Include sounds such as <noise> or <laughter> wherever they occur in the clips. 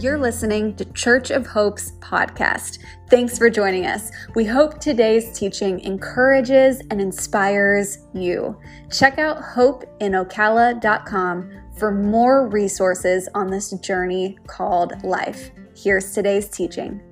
You're listening to Church of Hope's podcast. Thanks for joining us. We hope today's teaching encourages and inspires you. Check out hopeinocala.com for more resources on this journey called life. Here's today's teaching.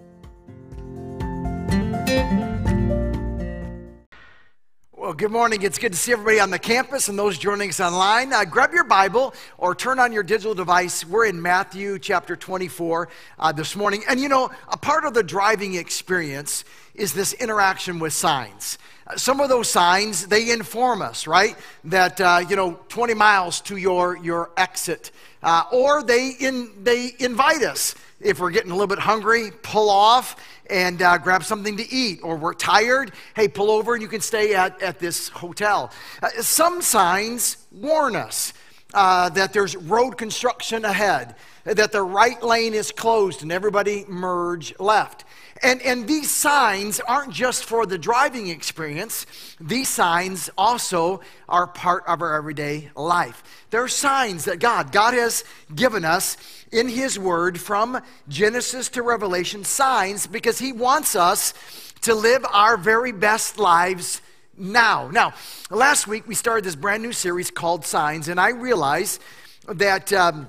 Well, good morning. It's good to see everybody on the campus and those joining us online. Uh, grab your Bible or turn on your digital device. We're in Matthew chapter 24 uh, this morning. And you know, a part of the driving experience is this interaction with signs. Some of those signs, they inform us, right? That, uh, you know, 20 miles to your, your exit. Uh, or they, in, they invite us. If we're getting a little bit hungry, pull off and uh, grab something to eat. Or we're tired, hey, pull over and you can stay at, at this hotel. Uh, some signs warn us uh, that there's road construction ahead, that the right lane is closed and everybody merge left. And, and these signs aren't just for the driving experience, these signs also are part of our everyday life. There are signs that God, God has given us in His Word from Genesis to Revelation, signs because He wants us to live our very best lives now. Now, last week we started this brand new series called Signs, and I realize that um,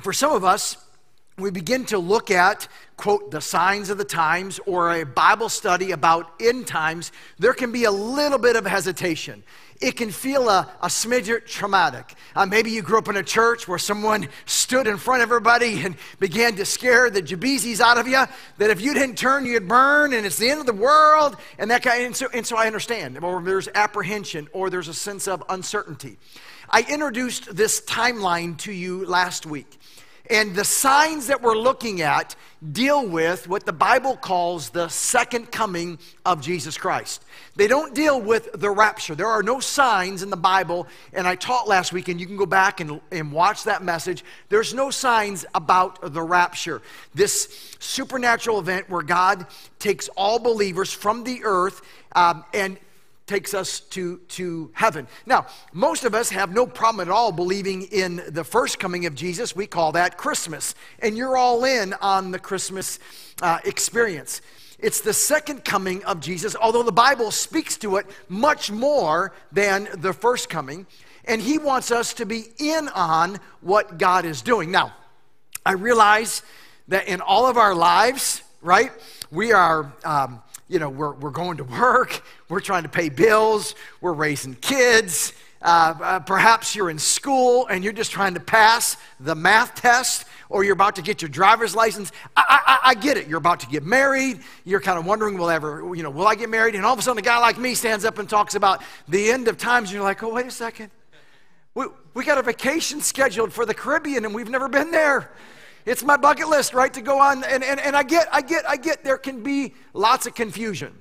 for some of us, we begin to look at, quote, the signs of the times or a Bible study about end times, there can be a little bit of hesitation. It can feel a, a traumatic. Uh, maybe you grew up in a church where someone stood in front of everybody and began to scare the jabezies out of you, that if you didn't turn, you'd burn, and it's the end of the world, and that kind. And so, and so I understand. Or there's apprehension, or there's a sense of uncertainty. I introduced this timeline to you last week. And the signs that we're looking at deal with what the Bible calls the second coming of Jesus Christ. They don't deal with the rapture. There are no signs in the Bible, and I taught last week, and you can go back and, and watch that message. There's no signs about the rapture. This supernatural event where God takes all believers from the earth um, and takes us to, to heaven. Now, most of us have no problem at all believing in the first coming of Jesus. We call that Christmas. And you're all in on the Christmas uh, experience. It's the second coming of Jesus, although the Bible speaks to it much more than the first coming. And he wants us to be in on what God is doing. Now, I realize that in all of our lives, right, we are. Um, you know, we're, we're going to work, we're trying to pay bills, we're raising kids. Uh, uh, perhaps you're in school and you're just trying to pass the math test or you're about to get your driver's license. I, I, I get it. You're about to get married. You're kind of wondering, will ever, you know, will I get married? And all of a sudden, a guy like me stands up and talks about the end of times. And you're like, oh, wait a second. We, we got a vacation scheduled for the Caribbean and we've never been there. It's my bucket list, right? To go on. And, and, and I get, I get, I get there can be lots of confusion.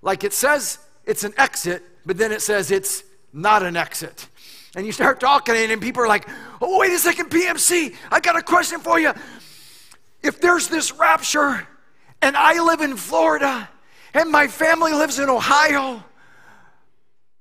Like it says it's an exit, but then it says it's not an exit. And you start talking, and people are like, oh, wait a second, PMC, I got a question for you. If there's this rapture, and I live in Florida, and my family lives in Ohio,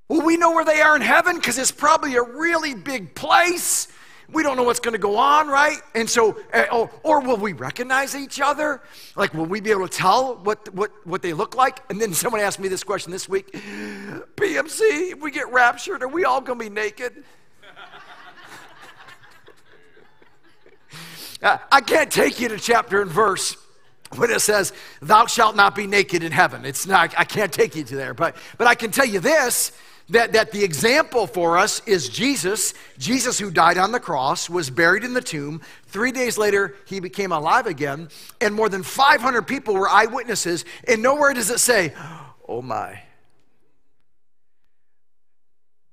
well, we know where they are in heaven? Because it's probably a really big place. We don't know what's going to go on, right? And so, uh, or, or, will we recognize each other? Like, will we be able to tell what, what, what they look like? And then someone asked me this question this week PMC, if we get raptured, are we all going to be naked? <laughs> I can't take you to chapter and verse when it says, Thou shalt not be naked in heaven. It's not, I can't take you to there. But, but I can tell you this that, that the example for us is Jesus. Jesus, who died on the cross, was buried in the tomb. Three days later, he became alive again, and more than 500 people were eyewitnesses. And nowhere does it say, Oh my.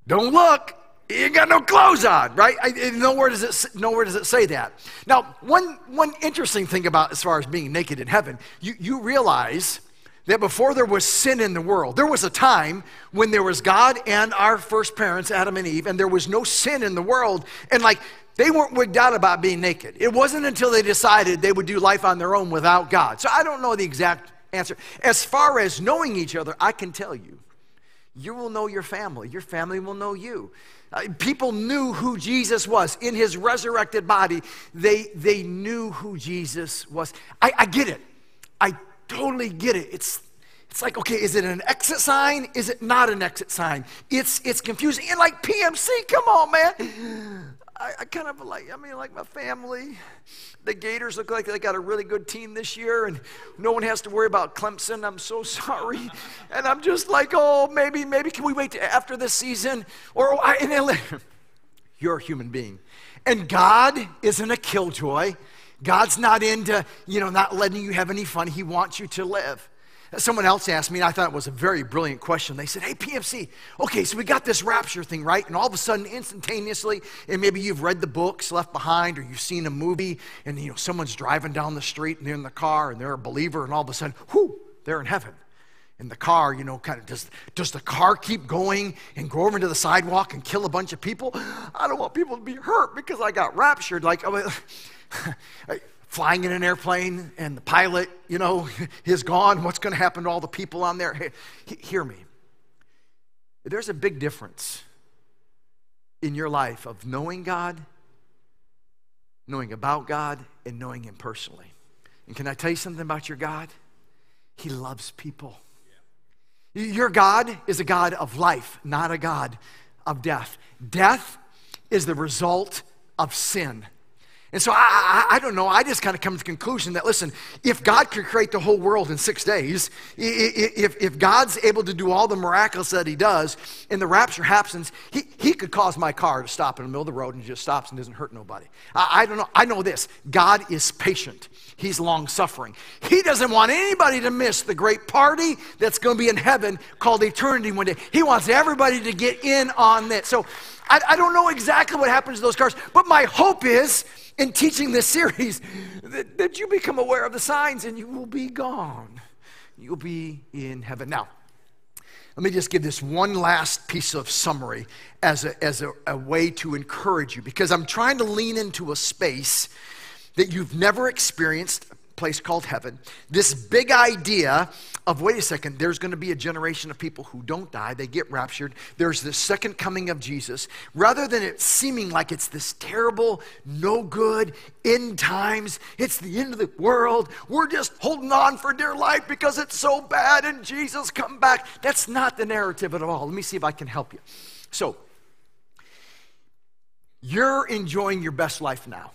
Don't look. You ain't got no clothes on, right? I, nowhere, does it, nowhere does it say that. Now, one, one interesting thing about as far as being naked in heaven, you, you realize that before there was sin in the world, there was a time when there was God and our first parents, Adam and Eve, and there was no sin in the world. And like, they weren't wigged out about being naked. It wasn't until they decided they would do life on their own without God. So I don't know the exact answer. As far as knowing each other, I can tell you, you will know your family, your family will know you. Uh, people knew who Jesus was in his resurrected body. They, they knew who Jesus was. I, I get it. I totally get it. It's, it's like, okay, is it an exit sign? Is it not an exit sign? It's, it's confusing. And like PMC, come on, man. I, I, kind of like, I mean, like my family. The Gators look like they got a really good team this year, and no one has to worry about Clemson. I'm so <laughs> sorry. And I'm just like, oh, maybe, maybe can we wait after this season? Or, and then, <laughs> you're a human being. And God isn't a killjoy. God's not into, you know, not letting you have any fun. He wants you to live. Someone else asked me, and I thought it was a very brilliant question. They said, Hey, PMC, okay, so we got this rapture thing, right? And all of a sudden, instantaneously, and maybe you've read the books Left Behind, or you've seen a movie, and you know, someone's driving down the street and they're in the car and they're a believer, and all of a sudden, whoo, they're in heaven. In the car, you know, kind of does, does the car keep going and go over into the sidewalk and kill a bunch of people? <gasps> I don't want people to be hurt because I got raptured. Like, <laughs> flying in an airplane and the pilot, you know, <laughs> is gone. What's going to happen to all the people on there? Hey, hear me. There's a big difference in your life of knowing God, knowing about God, and knowing Him personally. And can I tell you something about your God? He loves people. Your God is a God of life, not a God of death. Death is the result of sin. And so I, I, I, don't know, I just kind of come to the conclusion that, listen, if God could create the whole world in six days, if, if God's able to do all the miracles that he does, and the rapture happens, he, he could cause my car to stop in the middle of the road and just stops and doesn't hurt nobody. I, I don't know. I know this God is patient, he's long suffering. He doesn't want anybody to miss the great party that's going to be in heaven called eternity one day. He wants everybody to get in on that. So I, I don't know exactly what happens to those cars, but my hope is in teaching this series that, that you become aware of the signs and you will be gone. You'll be in heaven. Now, let me just give this one last piece of summary as a, as a, a way to encourage you because I'm trying to lean into a space that you've never experienced, place called heaven. This big idea of wait a second, there's going to be a generation of people who don't die, they get raptured. There's the second coming of Jesus. Rather than it seeming like it's this terrible, no good, end times, it's the end of the world, we're just holding on for dear life because it's so bad and Jesus come back. That's not the narrative at all. Let me see if I can help you. So, you're enjoying your best life now.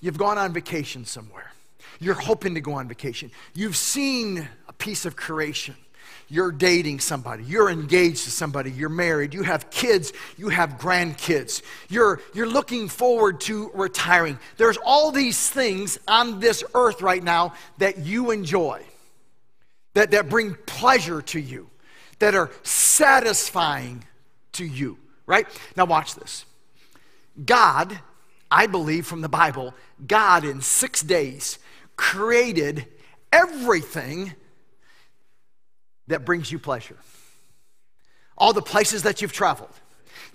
You've gone on vacation somewhere. You're hoping to go on vacation. You've seen a piece of creation. You're dating somebody. You're engaged to somebody. You're married. You have kids. You have grandkids. You're, you're looking forward to retiring. There's all these things on this earth right now that you enjoy, that, that bring pleasure to you, that are satisfying to you, right? Now, watch this. God, I believe from the Bible, God in six days created everything that brings you pleasure. All the places that you've traveled,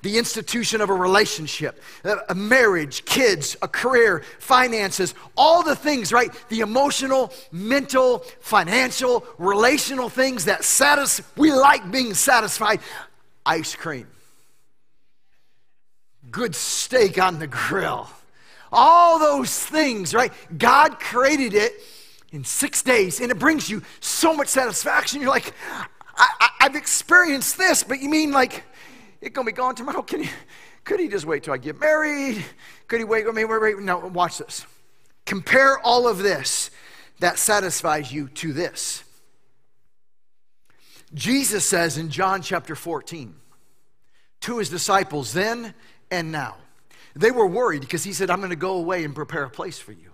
the institution of a relationship, a marriage, kids, a career, finances, all the things, right? The emotional, mental, financial, relational things that satisfy, we like being satisfied. Ice cream, good steak on the grill all those things, right? God created it in six days, and it brings you so much satisfaction. You're like, I, have experienced this, but you mean like it's gonna be gone tomorrow? <laughs> Can you? Could he just wait till I get married? Could he wait? I mean, wait, wait. No, watch this. Compare all of this that satisfies you to this. Jesus says in John chapter 14 to his disciples then and now. They were worried because he said, I'm going to go away and prepare a place for you.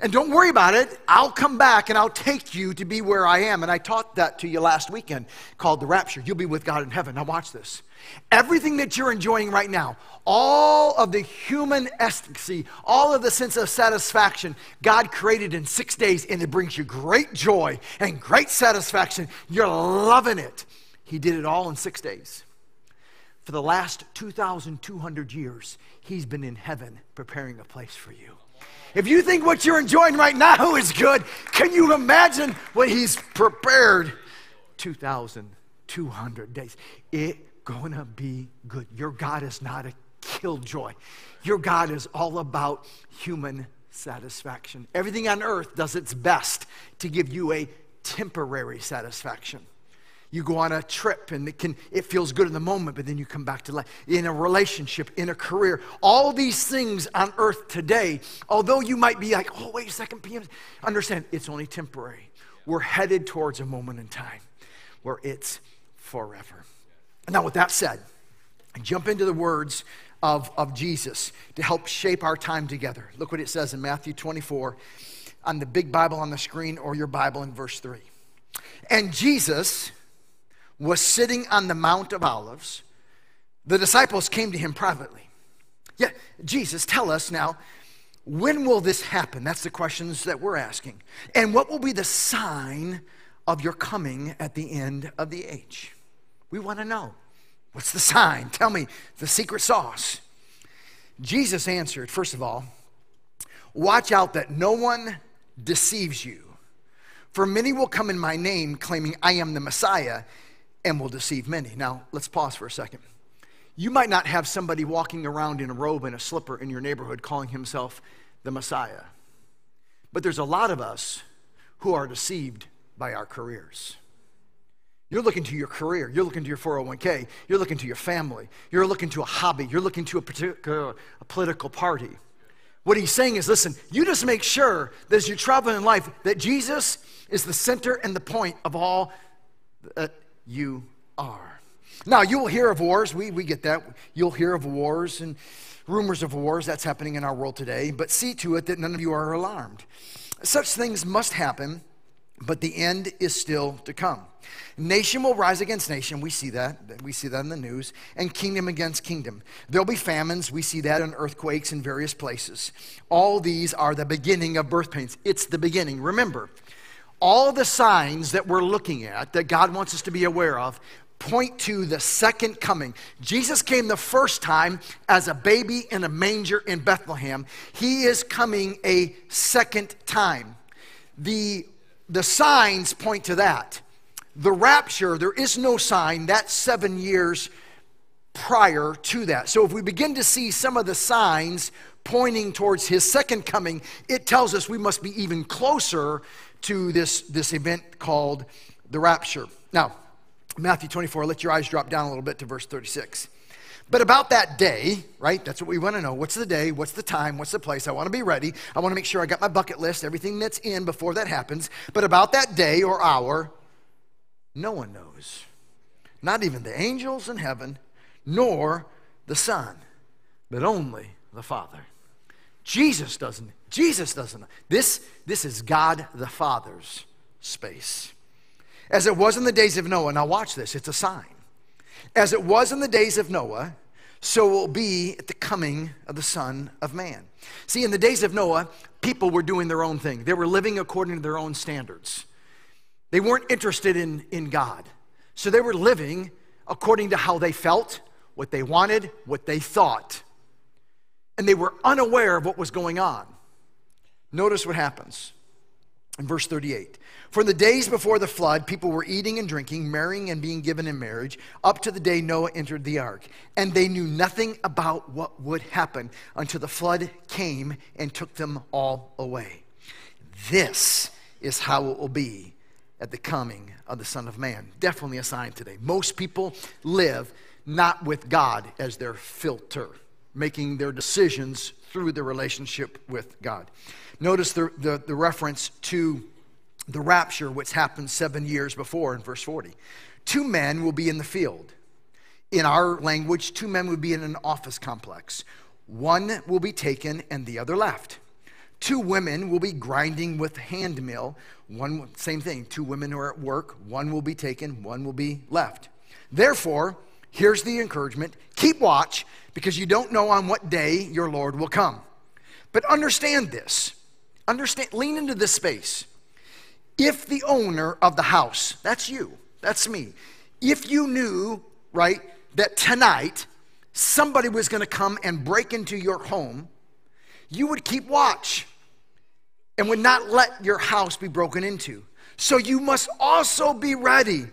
And don't worry about it. I'll come back and I'll take you to be where I am. And I taught that to you last weekend called the rapture. You'll be with God in heaven. Now, watch this. Everything that you're enjoying right now, all of the human ecstasy, all of the sense of satisfaction, God created in six days, and it brings you great joy and great satisfaction. You're loving it. He did it all in six days. For the last 2,200 years, He's been in heaven preparing a place for you. If you think what you're enjoying right now is good, can you imagine what He's prepared 2,200 days? It going to be good. Your God is not a killjoy. Your God is all about human satisfaction. Everything on earth does its best to give you a temporary satisfaction. You go on a trip and it can it feels good in the moment, but then you come back to life. In a relationship, in a career, all these things on earth today, although you might be like, oh, wait a second, PM, understand it's only temporary. We're headed towards a moment in time where it's forever. Now, with that said, jump into the words of, of Jesus to help shape our time together. Look what it says in Matthew 24 on the big Bible on the screen or your Bible in verse 3. And Jesus was sitting on the Mount of Olives. The disciples came to him privately. Yeah, Jesus, tell us now, when will this happen? That's the questions that we're asking. And what will be the sign of your coming at the end of the age? We want to know. What's the sign? Tell me the secret sauce. Jesus answered, first of all, watch out that no one deceives you. For many will come in my name, claiming I am the Messiah, and will deceive many. Now, let's pause for a second. You might not have somebody walking around in a robe and a slipper in your neighborhood calling himself the Messiah, but there's a lot of us who are deceived by our careers. You're looking to your career. You're looking to your 401k. You're looking to your family. You're looking to a hobby. You're looking to a, particular, a political party. What he's saying is listen, you just make sure that as you travel in life, that Jesus is the center and the point of all that you are. Now, you will hear of wars. We, we get that. You'll hear of wars and rumors of wars. That's happening in our world today. But see to it that none of you are alarmed. Such things must happen, but the end is still to come. Nation will rise against nation. We see that. We see that in the news. And kingdom against kingdom. There'll be famines. We see that in earthquakes in various places. All these are the beginning of birth pains. It's the beginning. Remember, all the signs that we're looking at that God wants us to be aware of point to the second coming. Jesus came the first time as a baby in a manger in Bethlehem. He is coming a second time. The, the signs point to that. The rapture, there is no sign. That's seven years prior to that. So if we begin to see some of the signs pointing towards his second coming, it tells us we must be even closer to this, this event called the rapture. Now, Matthew 24, let your eyes drop down a little bit to verse 36. But about that day, right? That's what we want to know. What's the day? What's the time? What's the place? I want to be ready. I want to make sure I got my bucket list, everything that's in before that happens. But about that day or hour, no one knows. Not even the angels in heaven, nor the Son, but only the Father. Jesus doesn't. Jesus doesn't. This, this is God the Father's space. As it was in the days of Noah, now watch this, it's a sign. As it was in the days of Noah, so will be at the coming of the Son of Man. See, in the days of Noah, people were doing their own thing, they were living according to their own standards. They weren't interested in, in God. So they were living according to how they felt, what they wanted, what they thought and they were unaware of what was going on. Notice what happens in verse 38. For in the days before the flood, people were eating and drinking, marrying and being given in marriage, up to the day Noah entered the ark. And they knew nothing about what would happen until the flood came and took them all away. This is how it will be at the coming of the Son of Man. Definitely a sign today. Most people live not with God as their filter making their decisions through their relationship with God. Notice the, the, the reference to the rapture, which happened seven years before in verse 40. Two men will be in the field. In our language, two men would be in an office complex. One will be taken and the other left. Two women will be grinding with hand mill. One, same thing. Two women are at work. One will be taken, one will be left. Therefore, here's the encouragement keep watch because you don't know on what day your Lord will come. But understand this. Understand, lean into this space. If the owner of the house, that's you, that's me, if you knew, right, that tonight somebody was going to come and break into your home, you would keep watch and would not let your house be broken into. So you must also be ready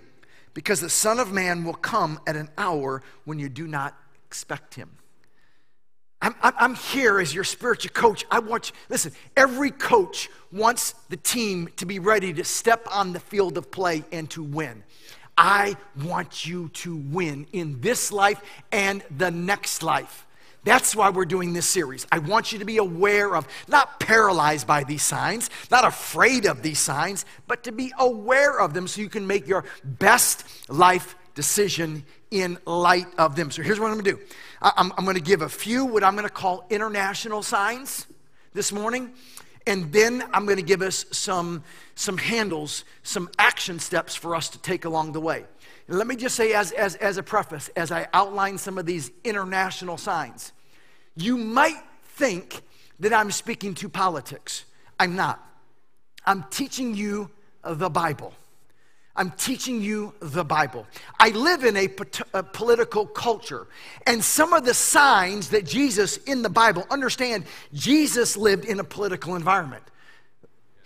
because the Son of Man will come at an hour when you do not expect him. I'm, I'm, here as your spiritual coach. I want you, listen, every coach wants the team to be ready to step on the field of play and to win. I want you to win in this life and the next life. That's why we're doing this series. I want you to be aware of, not paralyzed by these signs, not afraid of these signs, but to be aware of them so you can make your best life decision in light of them. So here's what I'm gonna do I'm, I'm gonna give a few what I'm gonna call international signs this morning, and then I'm gonna give us some, some handles, some action steps for us to take along the way. Let me just say, as, as, as a preface, as I outline some of these international signs, you might think that I'm speaking to politics. I'm not. I'm teaching you the Bible. I'm teaching you the Bible. I live in a, a, political culture, and some of the signs that Jesus in the Bible, understand, Jesus lived in a political environment.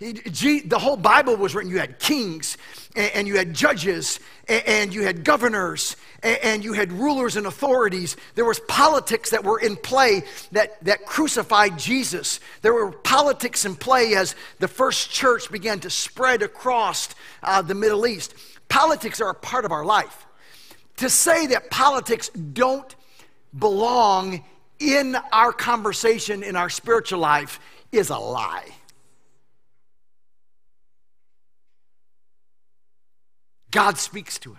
He, the whole Bible was written. You had kings, and, you had judges, and, and, you had governors, and, and you had rulers and authorities. There was politics that were in play that, that crucified Jesus. There were politics in play as the first church began to spread across uh, the Middle East. Politics are a part of our life. To say that politics don't belong in our conversation, in our spiritual life, is a lie. God speaks to it.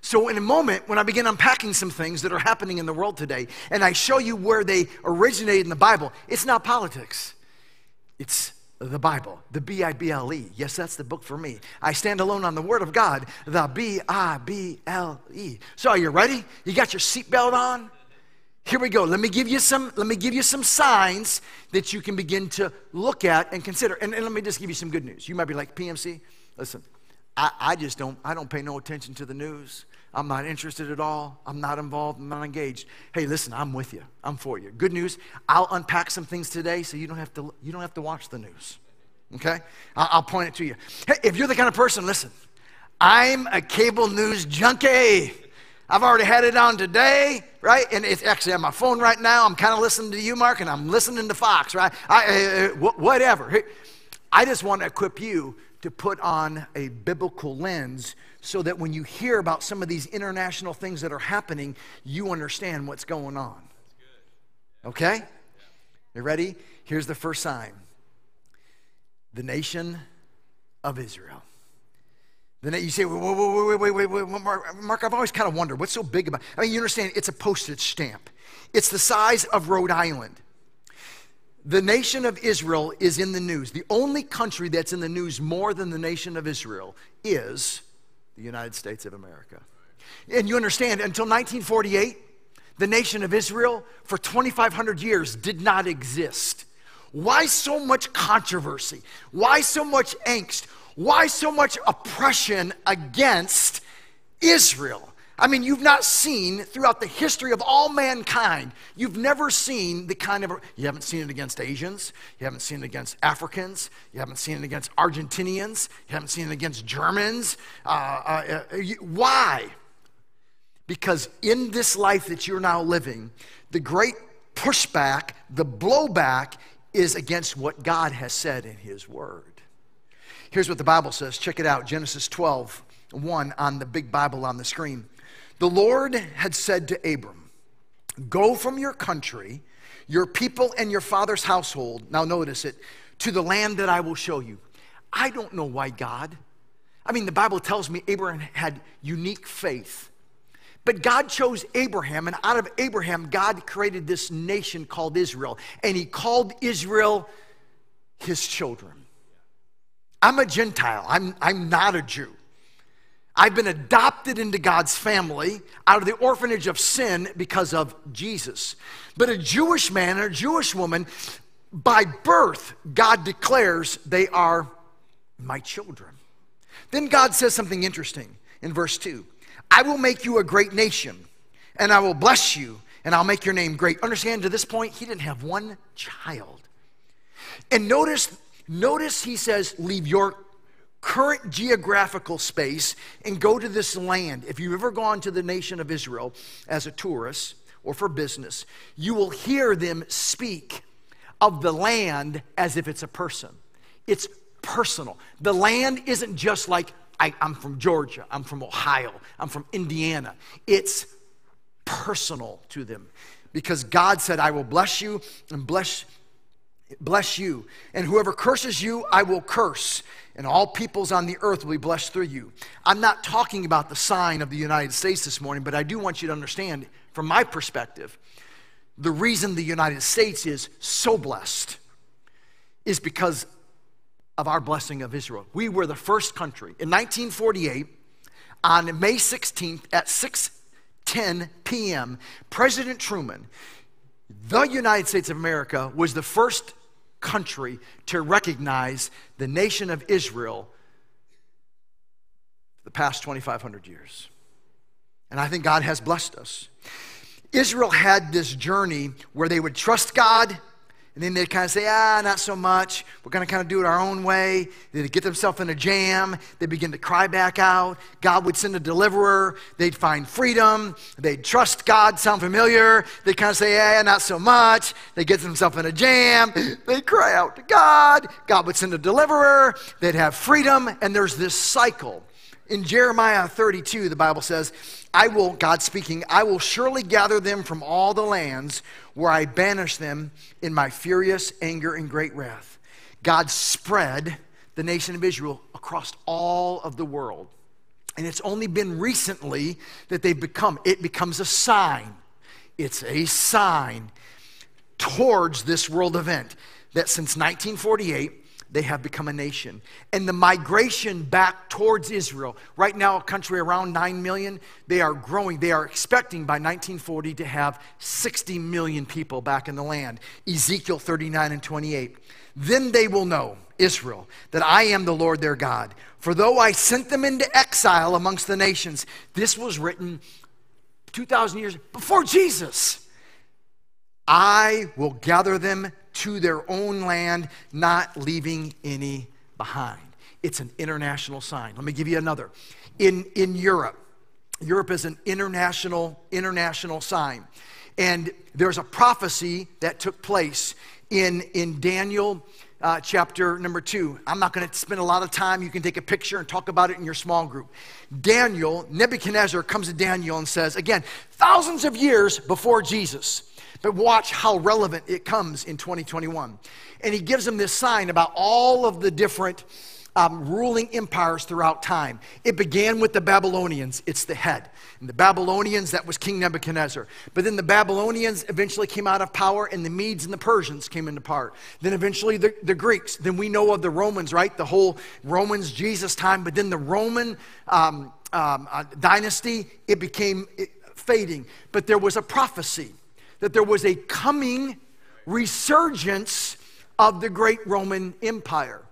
So, in a moment, when I begin unpacking some things that are happening in the world today, and I show you where they originated in the Bible, it's not politics, it's the Bible, the B I B L E. Yes, that's the book for me. I stand alone on the Word of God, the B I B L E. So, are you ready? You got your seatbelt on? Here we go. Let me give you some. Let me give you some signs that you can begin to look at and consider. And, and let me just give you some good news. You might be like PMC. Listen, I, I just don't, I don't pay no attention to the news. I'm not interested at all. I'm not involved. I'm not engaged. Hey, listen, I'm with you. I'm for you. Good news. I'll unpack some things today so you don't have to, you don't have to watch the news. Okay? I'll, point it to you. Hey, if you're the kind of person, listen, I'm a cable news junkie. I've already had it on today, right? And it's actually on my phone right now. I'm kind of listening to you, Mark, and I'm listening to Fox, right? I, uh, whatever. I just want to equip you to put on a biblical lens so that when you hear about some of these international things that are happening, you understand what's going on. Okay? You ready? Here's the first sign the nation of Israel. Then you say, wait, wait, wait, wait, wait, Mark, Mark, I've always kind of wondered what's so big about I mean, you understand, it's a postage stamp. It's the size of Rhode Island. The nation of Israel is in the news. The only country that's in the news more than the nation of Israel is the United States of America. And you understand, until 1948, the nation of Israel for 2,500 years did not exist. Why so much controversy? Why so much angst? Why so much oppression against Israel? I mean, you've not seen throughout the history of all mankind, you've never seen the kind of, you haven't seen it against Asians, you haven't seen it against Africans, you haven't seen it against Argentinians, you haven't seen it against Germans. Uh, uh, uh, why? Because in this life that you're now living, the great pushback, the blowback is against what God has said in His Word. Here's what the Bible says. Check it out Genesis 12, 1 on the big Bible on the screen. The Lord had said to Abram, Go from your country, your people, and your father's household. Now, notice it, to the land that I will show you. I don't know why God. I mean, the Bible tells me Abraham had unique faith. But God chose Abraham, and out of Abraham, God created this nation called Israel. And he called Israel his children. I'm a Gentile, I'm, I'm not a Jew. I've been adopted into God's family out of the orphanage of sin because of Jesus. But a Jewish man or a Jewish woman, by birth, God declares they are my children. Then God says something interesting in verse 2 I will make you a great nation, and I will bless you, and I'll make your name great. Understand, to this point, he didn't have one child. And notice, notice he says, Leave your current geographical space and go to this land. If you've ever gone to the nation of Israel as a tourist or for business, you will hear them speak of the land as if it's a person. It's personal. The land isn't just like, I, am from Georgia, I'm from Ohio, I'm from Indiana. It's personal to them because God said, I will bless you and bless bless you. And whoever curses you, I will curse. And all peoples on the earth will be blessed through you. I'm not talking about the sign of the United States this morning, but I do want you to understand, from my perspective, the reason the United States is so blessed is because of our blessing of Israel. We were the first country in 1948 on May 16th at 6:10 p.m. President Truman the United States of America was the first country to recognize the nation of Israel for the past 2,500 years. And I think God has blessed us. Israel had this journey where they would trust God and then they'd kind of say, ah, not so much. We're going to kind of do it our own way. They'd get themselves in a jam. They'd begin to cry back out. God would send a deliverer. They'd find freedom. They'd trust God. Sound familiar? They'd kind of say, ah, not so much. They get themselves in a jam. They'd cry out to God. God would send a deliverer. They'd have freedom. And there's this cycle. In Jeremiah 32, the Bible says, I will, God speaking, I will surely gather them from all the lands where I banish them in my furious anger and great wrath. God spread the nation of Israel across all of the world. And it's only been recently that they've become, it becomes a sign. It's a sign towards this world event that since 1948, they have become a nation. And the migration back towards Israel, right now, a country around 9 million, they are growing. They are expecting by 1940 to have 60 million people back in the land. Ezekiel 39 and 28. Then they will know, Israel, that I am the Lord their God. For though I sent them into exile amongst the nations, this was written 2,000 years before Jesus. I will gather them to their own land, not leaving any behind. It's an international sign. Let me give you another. In, in Europe, Europe is an international, international sign. And there's a prophecy that took place in, in Daniel uh, chapter number two. I'm not going to spend a lot of time. You can take a picture and talk about it in your small group. Daniel, Nebuchadnezzar comes to Daniel and says, again, thousands of years before Jesus, but watch how relevant it comes in 2021. And he gives them this sign about all of the different um, ruling empires throughout time. It began with the Babylonians, it's the head. And the Babylonians, that was King Nebuchadnezzar. But then the Babylonians eventually came out of power, and the Medes and the Persians came into power. Then eventually the, the Greeks. Then we know of the Romans, right? The whole Romans, Jesus time. But then the Roman um, um, uh, dynasty, it became fading. But there was a prophecy that there was a coming resurgence of the great Roman Empire.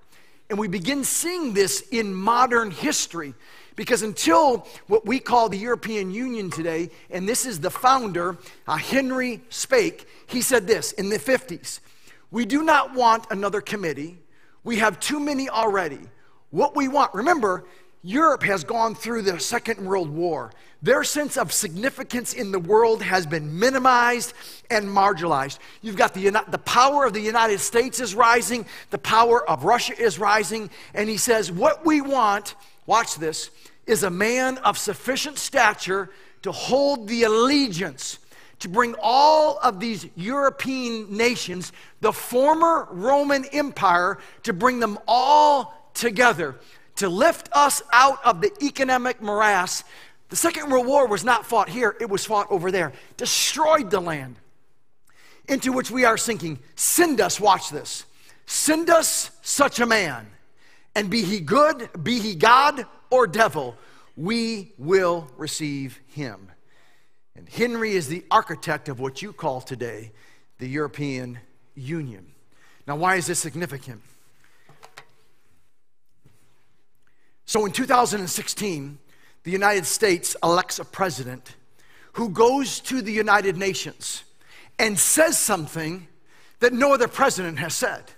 And we begin seeing this in modern history because until what we call the European Union today, and this is the founder, uh, Henry Spaak, he said this in the 50s We do not want another committee. We have too many already. What we want, remember, Europe has gone through the Second World War. Their sense of significance in the world has been minimized and marginalized. You've got the, the power of the United States is rising, the power of Russia is rising, and he says, What we want, watch this, is a man of sufficient stature to hold the allegiance, to bring all of these European nations, the former Roman Empire, to bring them all together to lift us out of the economic morass. The Second World War was not fought here, it was fought over there. Destroyed the land into which we are sinking. Send us, watch this. Send us such a man, and be he good, be he God or devil, we will receive him. And Henry is the architect of what you call today the European Union. Now, why is this significant? So in 2016, the United States elects a president who goes to the United Nations and says something that no other president has said.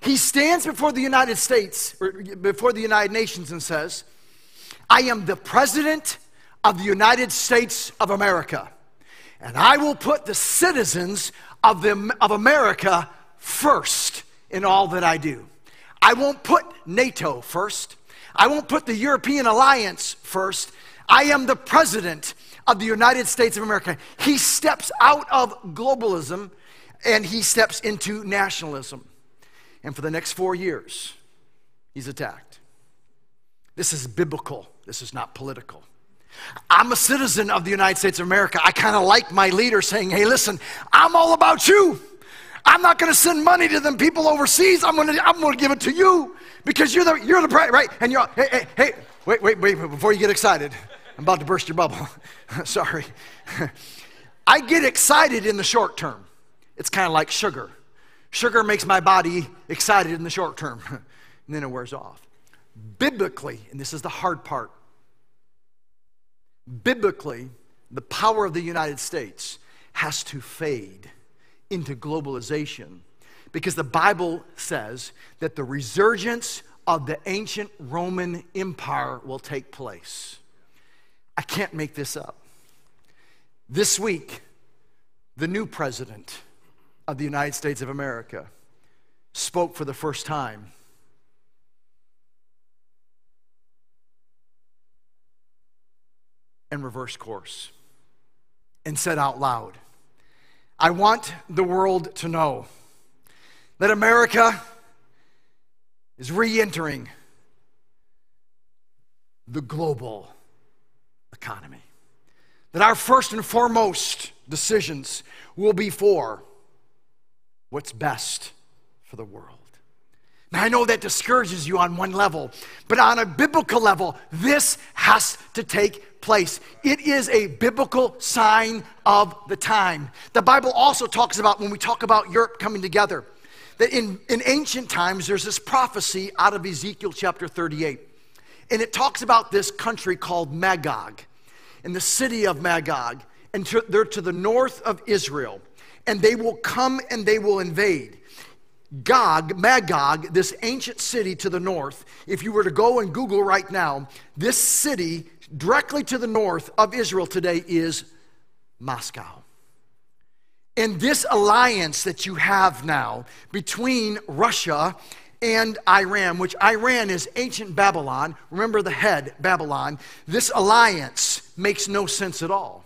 He stands before the United States, or before the United Nations, and says, I am the president of the United States of America, and I will put the citizens of, the, of America first in all that I do. I won't put NATO first. I won't put the European alliance first. I am the president of the United States of America. He steps out of globalism and he steps into nationalism. And for the next four years, he's attacked. This is biblical, this is not political. I'm a citizen of the United States of America. I kind of like my leader saying, hey, listen, I'm all about you. I'm not going to send money to them people overseas. I'm going to I'm going to give it to you because you're the you're the right and you're hey hey hey wait wait wait before you get excited. I'm about to burst your bubble. <laughs> Sorry. <laughs> I get excited in the short term. It's kind of like sugar. Sugar makes my body excited in the short term, <laughs> and then it wears off. Biblically, and this is the hard part, biblically, the power of the United States has to fade into globalization because the Bible says that the resurgence of the ancient Roman Empire will take place. I can't make this up. This week, the new president of the United States of America spoke for the first time. And reverse course and said out loud, I want the world to know that America is re entering the global economy. That our first and foremost decisions will be for what's best for the world. Now, I know that discourages you on one level, but on a biblical level, this has to take place. It is a biblical sign of the time. The Bible also talks about, when we talk about Europe coming together, that in, in ancient times, there's this prophecy out of Ezekiel chapter 38. And it talks about this country called Magog and the city of Magog, and to, they're to the north of Israel, and they will come and they will invade. Gog, Magog, this ancient city to the north, if you were to go and Google right now, this city directly to the north of Israel today is Moscow. And this alliance that you have now between Russia and Iran, which Iran is ancient Babylon. Remember the head, Babylon. This alliance makes no sense at all.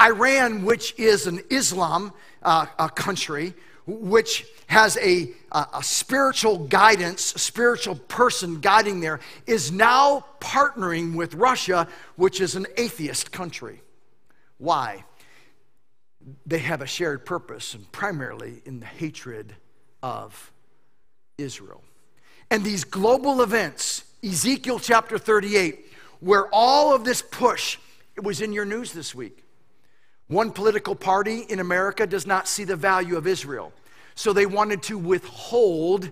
Iran, which is an Islam uh, country, which has a, a, a spiritual guidance, a spiritual person guiding there, is now partnering with Russia, which is an atheist country. Why? They have a shared purpose, and primarily in the hatred of Israel. And these global events, Ezekiel chapter 38, where all of this push, it was in your news this week. One political party in America does not see the value of Israel. So they wanted to withhold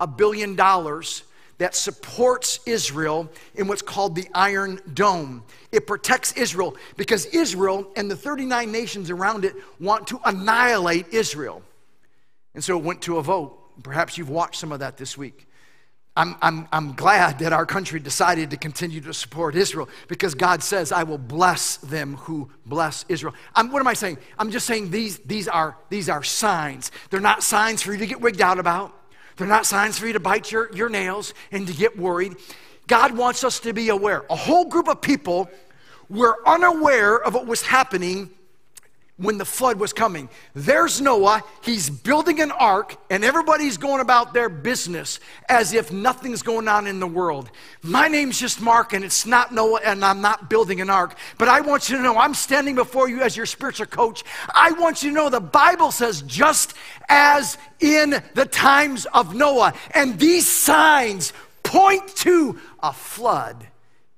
a billion dollars that supports Israel in what's called the Iron Dome. It protects Israel because Israel and the 39 nations around it want to annihilate Israel. And so it went to a vote. Perhaps you've watched some of that this week. I'm, I'm, I'm glad that our country decided to continue to support Israel because God says, I will bless them who bless Israel. I'm, what am I saying? I'm just saying these, these, are, these are signs. They're not signs for you to get wigged out about, they're not signs for you to bite your, your nails and to get worried. God wants us to be aware. A whole group of people were unaware of what was happening when the flood was coming. There's Noah, he's building an ark, and everybody's going about their business as if nothing's going on in the world. My name's just Mark, and it's not Noah, and I'm not building an ark. But I want you to know I'm standing before you as your spiritual coach. I want you to know the Bible says, just as in the times of Noah, and these signs point to a flood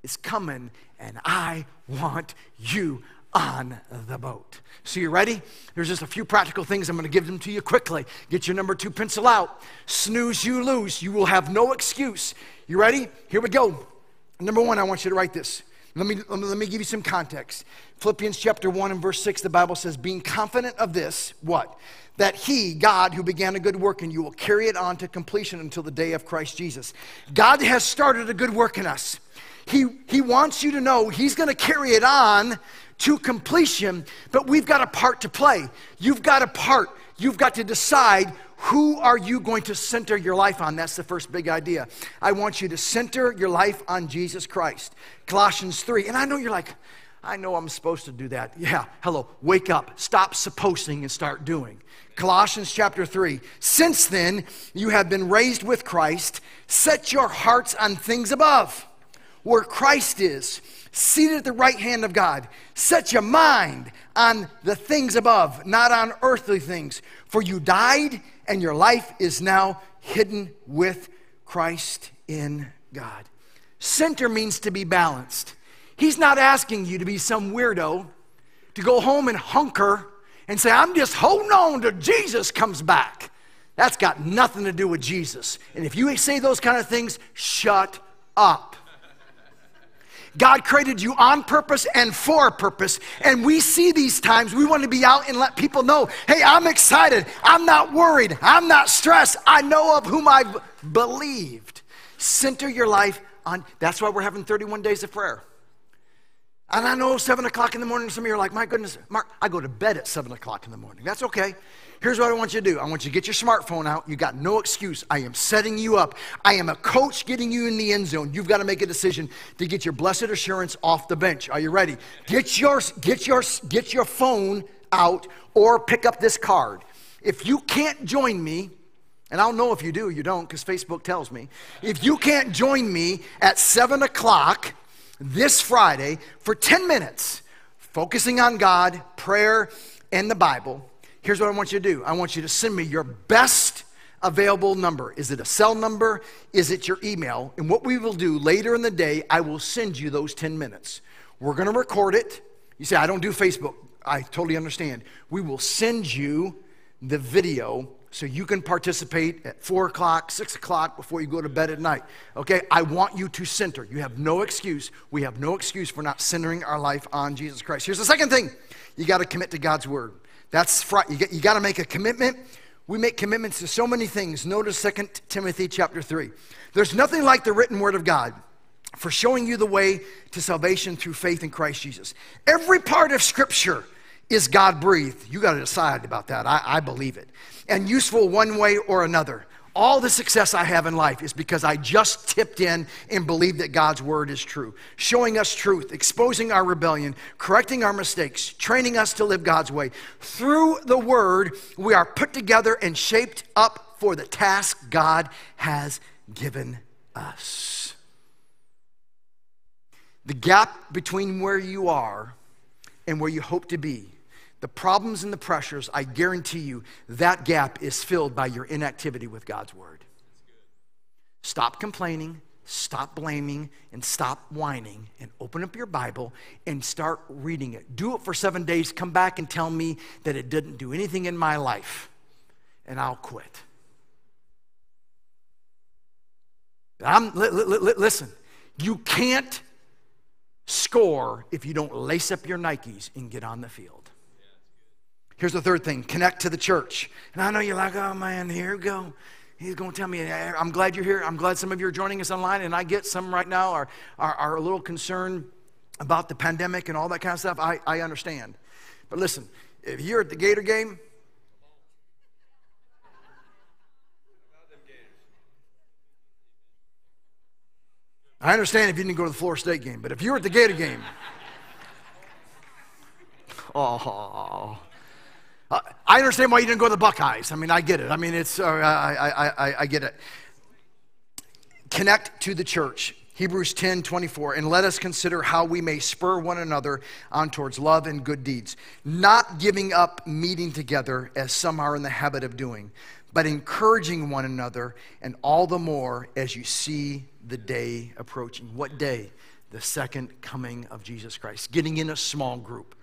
is coming, and I want you on the boat. So, you ready? There's just a few practical things. I'm going to give them to you quickly. Get your number two pencil out. Snooze, you lose. You will have no excuse. You ready? Here we go. Number one, I want you to write this. Let me, let me give you some context. Philippians chapter 1 and verse 6, the Bible says, Being confident of this, what? That He, God, who began a good work in you, will carry it on to completion until the day of Christ Jesus. God has started a good work in us. He, he wants you to know He's going to carry it on to completion, but we've got a part to play. You've got a part. You've got to decide who are you going to center your life on? That's the first big idea. I want you to center your life on Jesus Christ. Colossians 3. And I know you're like, I know I'm supposed to do that. Yeah, hello, wake up. Stop supposing and start doing. Colossians chapter 3. Since then, you have been raised with Christ. Set your hearts on things above, where Christ is seated at the right hand of God. Set your mind on the things above, not on earthly things. For you died, and your life is now hidden with Christ in God. Center means to be balanced. He's not asking you to be some weirdo, to go home and hunker and say, I'm just holding on till Jesus comes back. That's got nothing to do with Jesus. And if you say those kind of things, shut up. God created you on purpose and for a purpose. And we see these times, we want to be out and let people know hey, I'm excited. I'm not worried. I'm not stressed. I know of whom I've believed. Center your life on, that's why we're having 31 days of prayer. And I know 7 o'clock in the morning, some of you are like, my goodness, Mark, I go to bed at 7 o'clock in the morning. That's okay. Here's what I want you to do I want you to get your smartphone out. You got no excuse. I am setting you up. I am a coach getting you in the end zone. You've got to make a decision to get your blessed assurance off the bench. Are you ready? Get your, get your, get your phone out or pick up this card. If you can't join me, and I'll know if you do, you don't, because Facebook tells me. If you can't join me at 7 o'clock this Friday for 10 minutes, focusing on God, prayer, and the Bible, Here's what I want you to do I want you to send me your best available number. Is it a cell number? Is it your email? And what we will do later in the day, I will send you those 10 minutes. We're going to record it. You say, I don't do Facebook. I totally understand. We will send you the video so you can participate at 4 o'clock, 6 o'clock before you go to bed at night. Okay? I want you to center. You have no excuse. We have no excuse for not centering our life on Jesus Christ. Here's the second thing you got to commit to God's word. That's fr- you, you got to make a commitment. We make commitments to so many things. Notice 2 Timothy chapter 3. There's nothing like the written word of God for showing you the way to salvation through faith in Christ Jesus. Every part of Scripture is God breathed. You got to decide about that. I, I believe it. And useful one way or another. All the success I have in life is because I just tipped in and believed that God's word is true, showing us truth, exposing our rebellion, correcting our mistakes, training us to live God's way. Through the word, we are put together and shaped up for the task God has given us. The gap between where you are and where you hope to be the problems and the pressures, I guarantee you that gap is filled by your inactivity with God's word. Stop complaining, stop blaming, and stop whining, and open up your Bible and start reading it. Do it for seven days. Come back and tell me that it didn't do anything in my life, and I'll quit. I'm, li- li- li- listen, you can't score if you don't lace up your Nikes and get on the field. Here's the third thing connect to the church. And I know you're like, oh man, here we go. He's going to tell me, I'm glad you're here. I'm glad some of you are joining us online. And I get some right now are, are, are a little concerned about the pandemic and all that kind of stuff. I, I understand. But listen, if you're at the Gator game, I understand if you didn't go to the Florida State game, but if you were at the Gator game, <laughs> oh, I understand why you didn't go to the Buckeyes. I mean, I get it. I mean, it's, uh, I, I, I, I get it. Connect to the church. Hebrews 10 24, and let us consider how we may spur one another on towards love and good deeds, not giving up meeting together as some are in the habit of doing, but encouraging one another, and all the more as you see the day approaching. What day? The second coming of Jesus Christ. Getting in a small group.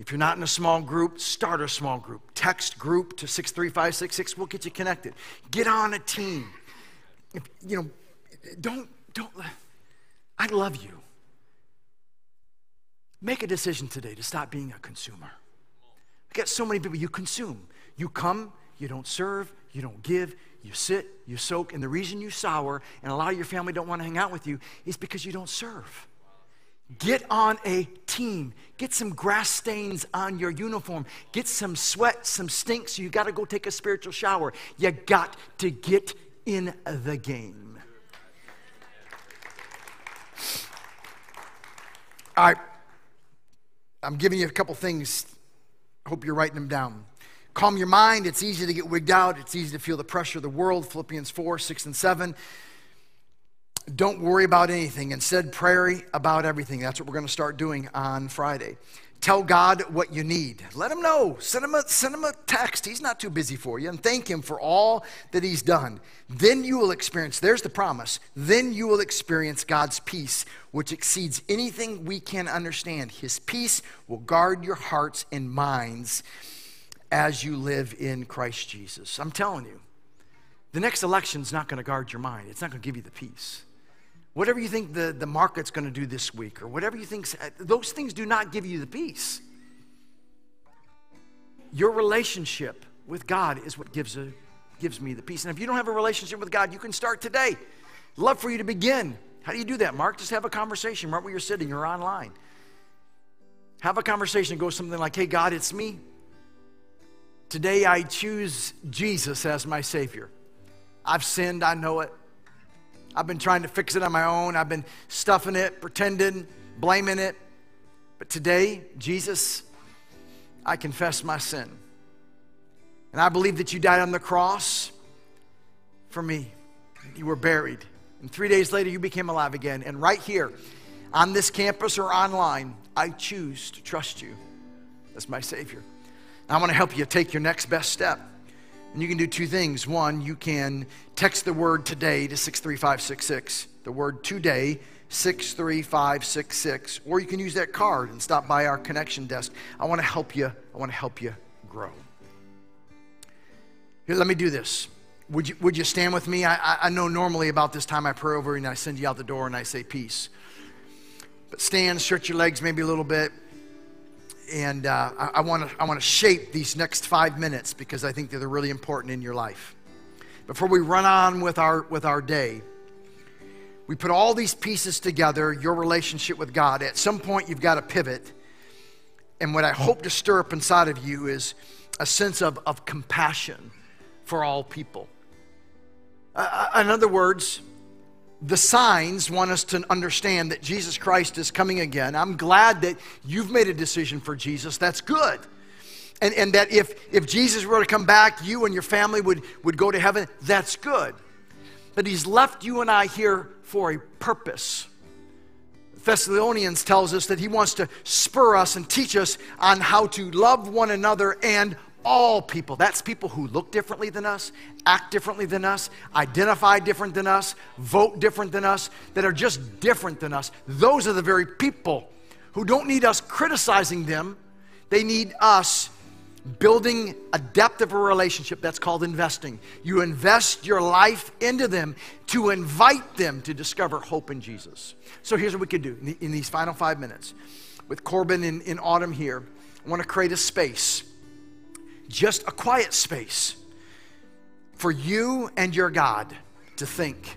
If you're not in a small group, start a small group. Text group to 63566, we'll get you connected. Get on a team. If, you know, don't, don't, I love you. Make a decision today to stop being a consumer. We got so many people you consume. You come, you don't serve, you don't give, you sit, you soak, and the reason you sour and a lot of your family don't want to hang out with you is because you don't serve. Get on a team. Get some grass stains on your uniform. Get some sweat, some stink, so you got to go take a spiritual shower. You got to get in the game. All right. I'm giving you a couple things. Hope you're writing them down. Calm your mind. It's easy to get wigged out. It's easy to feel the pressure of the world. Philippians 4, 6, and 7. Don't worry about anything. Instead, pray about everything. That's what we're going to start doing on Friday. Tell God what you need. Let him know. Send him, a, send him a text. He's not too busy for you. And thank him for all that he's done. Then you will experience, there's the promise, then you will experience God's peace, which exceeds anything we can understand. His peace will guard your hearts and minds as you live in Christ Jesus. I'm telling you, the next election's not going to guard your mind, it's not going to give you the peace. Whatever you think the, the market's going to do this week, or whatever you think, uh, those things do not give you the peace. Your relationship with God is what gives, a, gives me the peace. And if you don't have a relationship with God, you can start today. Love for you to begin. How do you do that, Mark? Just have a conversation right where you're sitting or online. Have a conversation. Go something like, hey, God, it's me. Today I choose Jesus as my Savior. I've sinned, I know it. I've been trying to fix it on my own. I've been stuffing it, pretending, blaming it. But today, Jesus, I confess my sin. And I believe that you died on the cross for me. You were buried. And three days later, you became alive again. And right here, on this campus or online, I choose to trust you as my Savior. I want to help you take your next best step. And you can do two things. One, you can text the word today to 63566, the word today, 63566, or you can use that card and stop by our connection desk. I want to help you. I want to help you grow. Here, let me do this. Would you, would you stand with me? I, I know normally about this time I pray over you and I send you out the door and I say peace. But stand, stretch your legs maybe a little bit and uh, I want to I want to shape these next five minutes because I think they're really important in your life. Before we run on with our with our day, we put all these pieces together. Your relationship with God. At some point, you've got to pivot, and what I hope to stir up inside of you is a sense of of compassion for all people. Uh, uh in other words, the signs want us to understand that Jesus Christ is coming again. I'm glad that you've made a decision for Jesus. That's good. And, and that if, if Jesus were to come back, you and your family would, would go to heaven. That's good. But he's left you and I here for a purpose. Thessalonians tells us that he wants to spur us and teach us on how to love one another and all people. That's people who look differently than us, act differently than us, identify different than us, vote different than us, that are just different than us. Those are the very people who don't need us criticizing them. They need us building a depth of a relationship that's called investing. You invest your life into them to invite them to discover hope in Jesus. So here's what we could do in these final five minutes. With Corbin in, in Autumn here, I want to create a space just a quiet space for you and your God to think.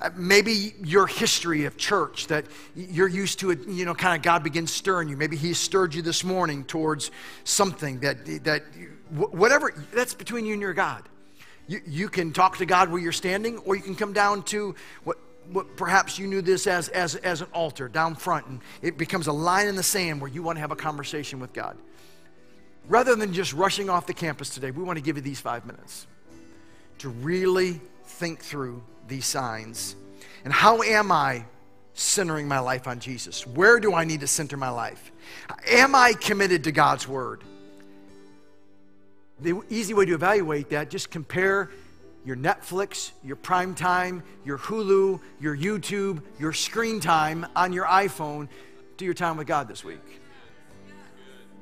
Uh, maybe your history of church that you're used to you know, kind of God begins stirring you. Maybe He stirred you this morning towards something that, that whatever, that's between you and your God. You, you can talk to God where you're standing, or you can come down to what, what perhaps you knew this as, as, as an altar down front, and it becomes a line in the sand where you want to have a conversation with God rather than just rushing off the campus today, we want to give you these five minutes to really think through these signs. And how am I centering my life on Jesus? Where do I need to center my life? Am I committed to God's word? The easy way to evaluate that, just compare your Netflix, your Prime Time, your Hulu, your YouTube, your screen time on your iPhone to your time with God this week.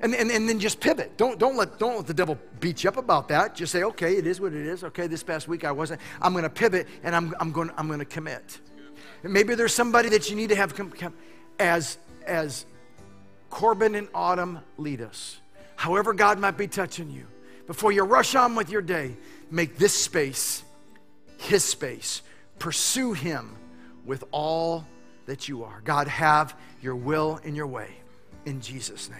And, and, and then just pivot. Don't, don't, let, don't let the devil beat you up about that. Just say, okay, it is what it is. Okay, this past week I wasn't. I'm going to pivot and I'm, I'm going I'm going to commit. And maybe there's somebody that you need to have come, as, as Corbin and Autumn lead us. However, God might be touching you. Before you rush on with your day, make this space his space. Pursue him with all that you are. God, have your will in your way. In Jesus' name.